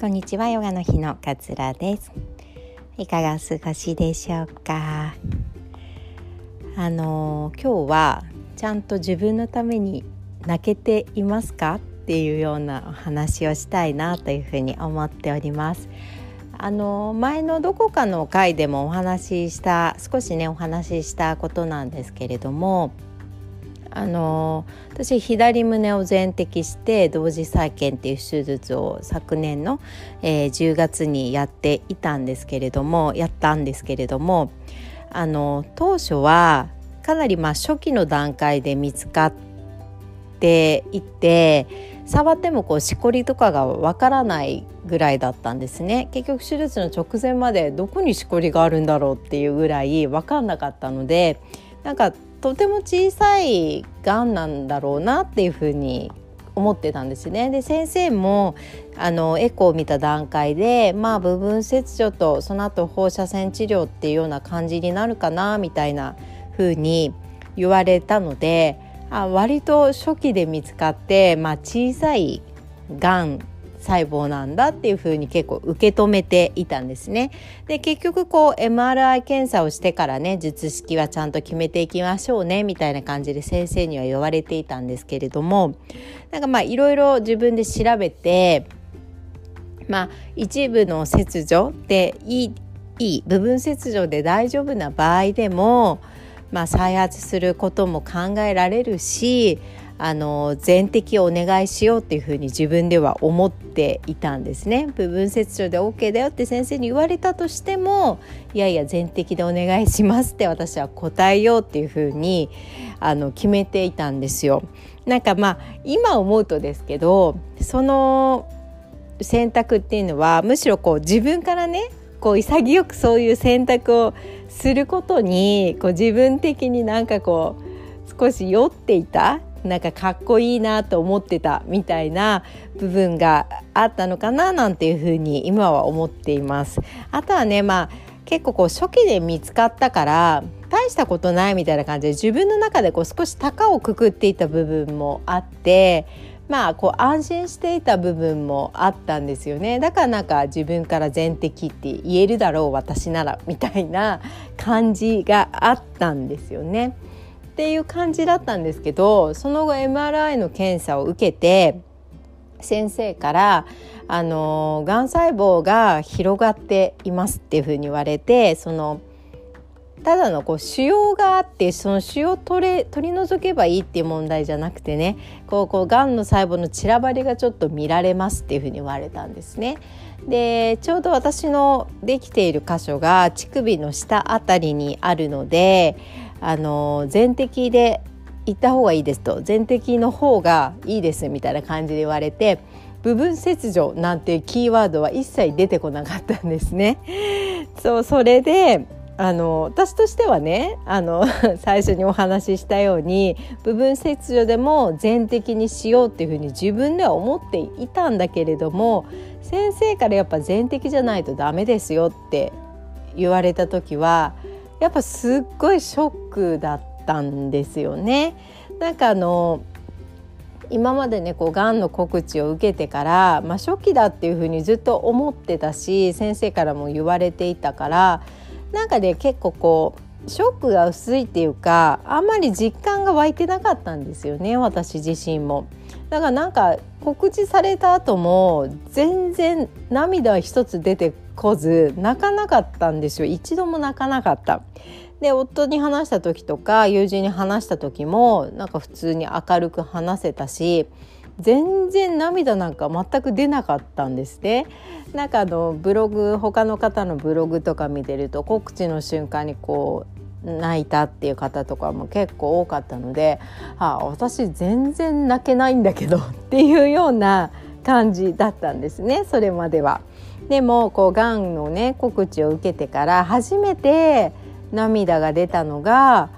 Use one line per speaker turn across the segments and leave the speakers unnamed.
こんにちはヨガの日のかつらです。いかがお過ごしでしょうか？あの今日はちゃんと自分のために泣けていますか？っていうようなお話をしたいなというふうに思っております。あの前のどこかの回でもお話しした少しねお話ししたことなんですけれどもあの私左胸を全摘して同時再建っていう手術を昨年の、えー、10月にやっていたんですけれどもやったんですけれどもあの当初はかなりまあ初期の段階で見つかっていて触ってもこうしこりとかがわからないぐらいだったんですね。結局手術の直前までどこにしこりがあるんだろうっていうぐらい分かんなかったのでなんかとても小さいがんなんだろうなっていうふうに思ってたんですね。で先生もあのエコーを見た段階でまあ部分切除とその後放射線治療っていうような感じになるかなみたいな風に言われたのであ割と初期で見つかって、まあ、小さいがん細胞なんだっていうふうに結構受け止めていたんですね。で結局こう MRI 検査をしてからね術式はちゃんと決めていきましょうねみたいな感じで先生には言われていたんですけれどもなんかまあいろいろ自分で調べてまあ一部の切除でいいいい部分切除で大丈夫な場合でも、まあ、再発することも考えられるしあの全摘をお願いしようっていうふうに自分では思っていたんですね部分切除で OK だよって先生に言われたとしてもいやいや全摘でお願いしますって私は答えようっていうふうにあの決めていたんですよ。なんかまあ今思うとですけどその選択っていうのはむしろこう自分からねこう潔くそういう選択をすることにこう自分的になんかこう少し酔っていたなんかかっこいいなと思ってたみたいな部分があったのかななんていうふうに今は思っています。あとはねまあ結構こう初期で見つかったから大したことないみたいな感じで自分の中でこう少し高をくくっていた部分もあってまあこう安心していた部分もあったんですよねだからなんか自分から全摘って言えるだろう私ならみたいな感じがあったんですよね。っていう感じだったんですけどその後 MRI の検査を受けて先生からあのがん細胞が広がっていますっていうふうに言われてそのただのこう腫瘍があってその腫瘍を取れ取り除けばいいっていう問題じゃなくてねこうこうがんの細胞の散らばりがちょっと見られますっていうふうに言われたんですね。でちょうど私のできている箇所が乳首の下あたりにあるのであの全摘で行った方がいいですと全摘の方がいいですみたいな感じで言われて部分切除なんてキーワードは一切出てこなかったんですね。そうそれであの私としてはねあの 最初にお話ししたように部分切除でも全摘にしようっていうふうに自分では思っていたんだけれども先生からやっぱ全摘じゃないとダメですよって言われた時はやっぱすっごいショックだったんですよね。なんかあの今までねこうがんの告知を受けてから、まあ、初期だっていうふうにずっと思ってたし先生からも言われていたからなんかね結構こうショックが薄いっていうかあんまり実感が湧いてなかったんですよね私自身も。だからなんか告知された後も全然涙一つ出てこず泣かなかったんですよ一度も泣かなかった。で夫に話した時とか友人に話した時もなんか普通に明るく話せたし全然涙なんか全く出なかったんですね。なんかあのブログ他の方のブログとか見てると告知の瞬間にこう泣いたっていう方とかも結構多かったのであ私全然泣けないんだけどっていうような感じだったんですねそれまでは。でもこうがんのね告知を受けてから初めて涙が出たのが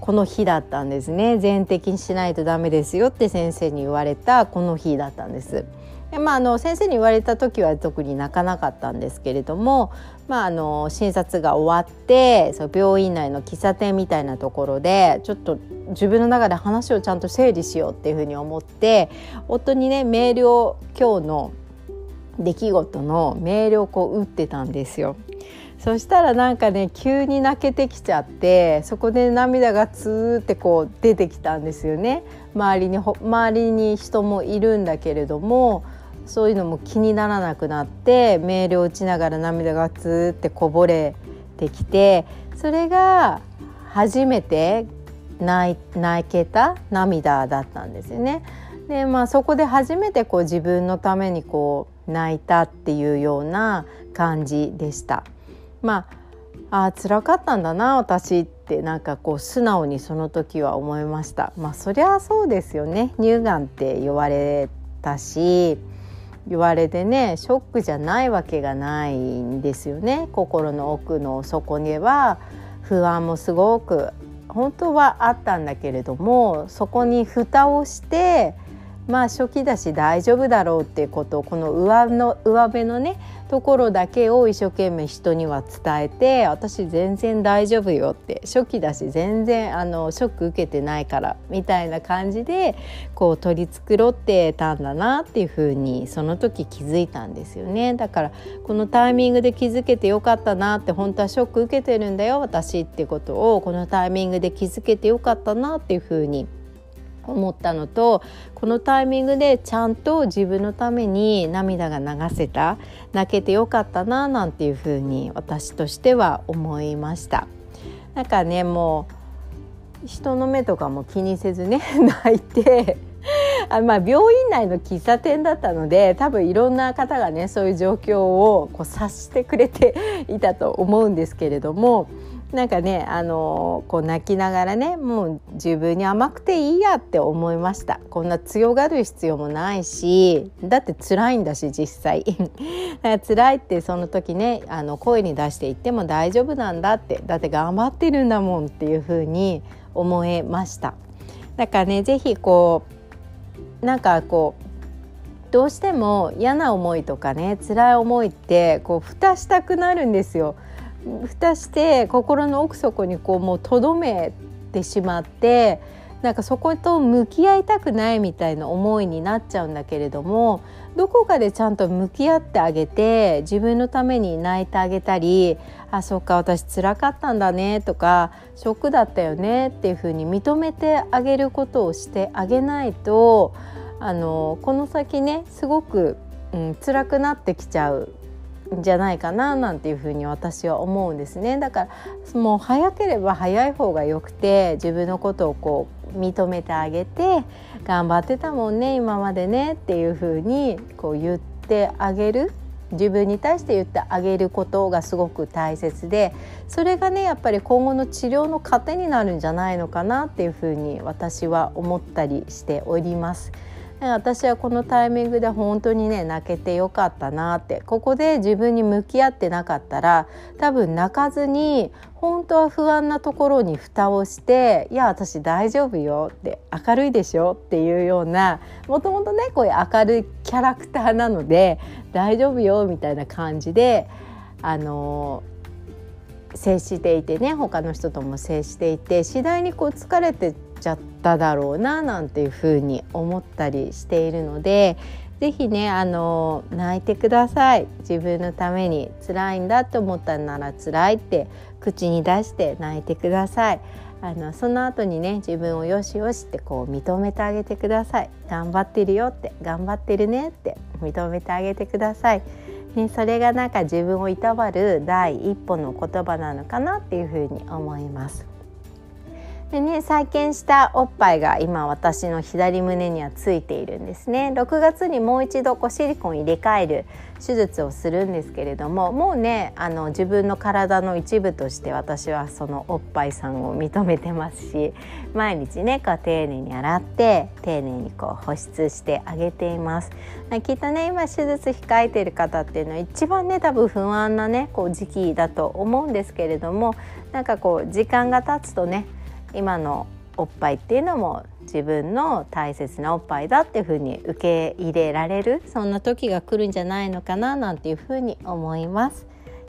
この日だったんですね全摘しないとダメですよって先生に言われたこの日だったんです。でまあ、あの先生に言われた時は特に泣かなかったんですけれども、まあ、あの診察が終わってそう病院内の喫茶店みたいなところでちょっと自分の中で話をちゃんと整理しようっていうふうに思って夫にねメールを今日の出来事のメールをこう打ってたんですよ。そしたらなんかね急に泣けてきちゃってそこで涙がツーってこう出てきたんですよね周りに周りに人もいるんだけれどもそういうのも気にならなくなってメールを打ちながら涙がツーってこぼれてきてそれが初めて泣けた涙だったんですよね。でまあそこで初めてこう自分のためにこう泣いたっていうような感じでした。まああ辛かったんだな私ってなんかこう素直にその時は思いました。まあそりゃそうですよね。乳がんって言われたし言われてねショックじゃないわけがないんですよね。心の奥の底には。不安もすごく本当はあったんだけれどもそこに蓋をしてまあ初期だし大丈夫だろうっていうことをこの上の上辺のねところだけを一生懸命人には伝えて私全然大丈夫よって初期だし全然あのショック受けてないからみたいな感じでこう取り繕ってたんだなっていうふうにその時気づいたんですよね。だからこのタイミングで気づけてよかったなって本当はショック受けてるんだよ私っていうことをこのタイミングで気づけてよかったなっていうふうに思ったのとこのタイミングでちゃんと自分のために涙が流せた泣けてよかったななんていうふうに私としては思いました。なんかねもう人の目とかも気にせずね 泣いてあまあ病院内の喫茶店だったので多分いろんな方がねそういう状況をこう察してくれていたと思うんですけれどもなんかねあのこう泣きながらねもう自分に甘くていいやって思いました。こんな強がる必要もないしだって辛いんだし実際。辛いってその時ねあの声に出して言っても大丈夫なんだってだって頑張ってるんだもんっていう風に思えました。だからね是非こうなんかこうどうしても嫌な思いとかね辛い思いってこう蓋したくなるんですよ。蓋して心の奥底にこうもうとどめてしまってなんかそこと向き合いたくないみたいな思いになっちゃうんだけれどもどこかでちゃんと向き合ってあげて自分のために泣いてあげたり「あそっか私つらかったんだね」とか「ショックだったよね」っていうふうに認めてあげることをしてあげないとあのこの先ねすごく、うん、辛くなってきちゃうじゃないかななんていうふに私は思うんですねだからもう早ければ早い方がよくて自分のことをこう認めてあげて頑張ってたもんね今までねっていうふうにこう言ってあげる自分に対して言ってあげることがすごく大切でそれがねやっぱり今後の治療の糧になるんじゃないのかなっていうふうに私は思ったりしております。私はこのタイミングで本当にね泣けてよかったなって。ここで自分に向き合ってなかったら多分泣かずに本当は不安なところに蓋をして「いや私大丈夫よ」って「明るいでしょ」っていうようなもともとねこういう明るいキャラクターなので「大丈夫よ」みたいな感じであの接していてね他の人とも接していて次第にこう疲れてちゃっただろうななんていうふうに思ったりしているので是非ねあの泣いてください。自分のために辛いんだって思ったなら辛いって口に出して泣いてください。あのその後にね自分をよしよしってこう認めてあげてください。頑張ってるよって頑張ってるねって認めてあげてください、ね、それがなんか自分をいたわる第一歩の言葉なのかなっていうふうに思います。でね再建したおっぱいが今私の左胸にはついているんですね。6月にもう一度こうシリコン入れ替える手術をするんですけれどももうねあの自分の体の一部として私はそのおっぱいさんを認めてますし毎日ねこう丁寧に洗って丁寧にこう保湿してあげています。きっとね今手術控えてる方っていうのは一番ね多分不安なねこう時期だと思うんですけれどもなんかこう時間が経つとね今のおっぱいっていうのも自分の大切なおっぱいだっていうふうに受け入れられるそんな時が来るんじゃないのかななんていうふうに思います。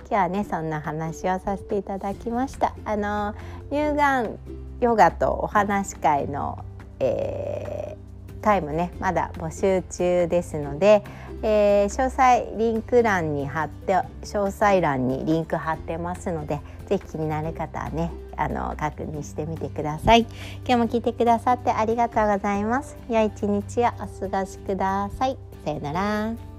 今日はねそんな話をさせていただきました。あの乳がんヨガとお話会の、え回もねまだ募集中ですので、えー、詳細リンク欄に貼って詳細欄にリンク貼ってますのでぜひ気になる方はねあの確認してみてください。今日も聞いてくださってありがとうございます。良い一日をお過ごしください。さようなら。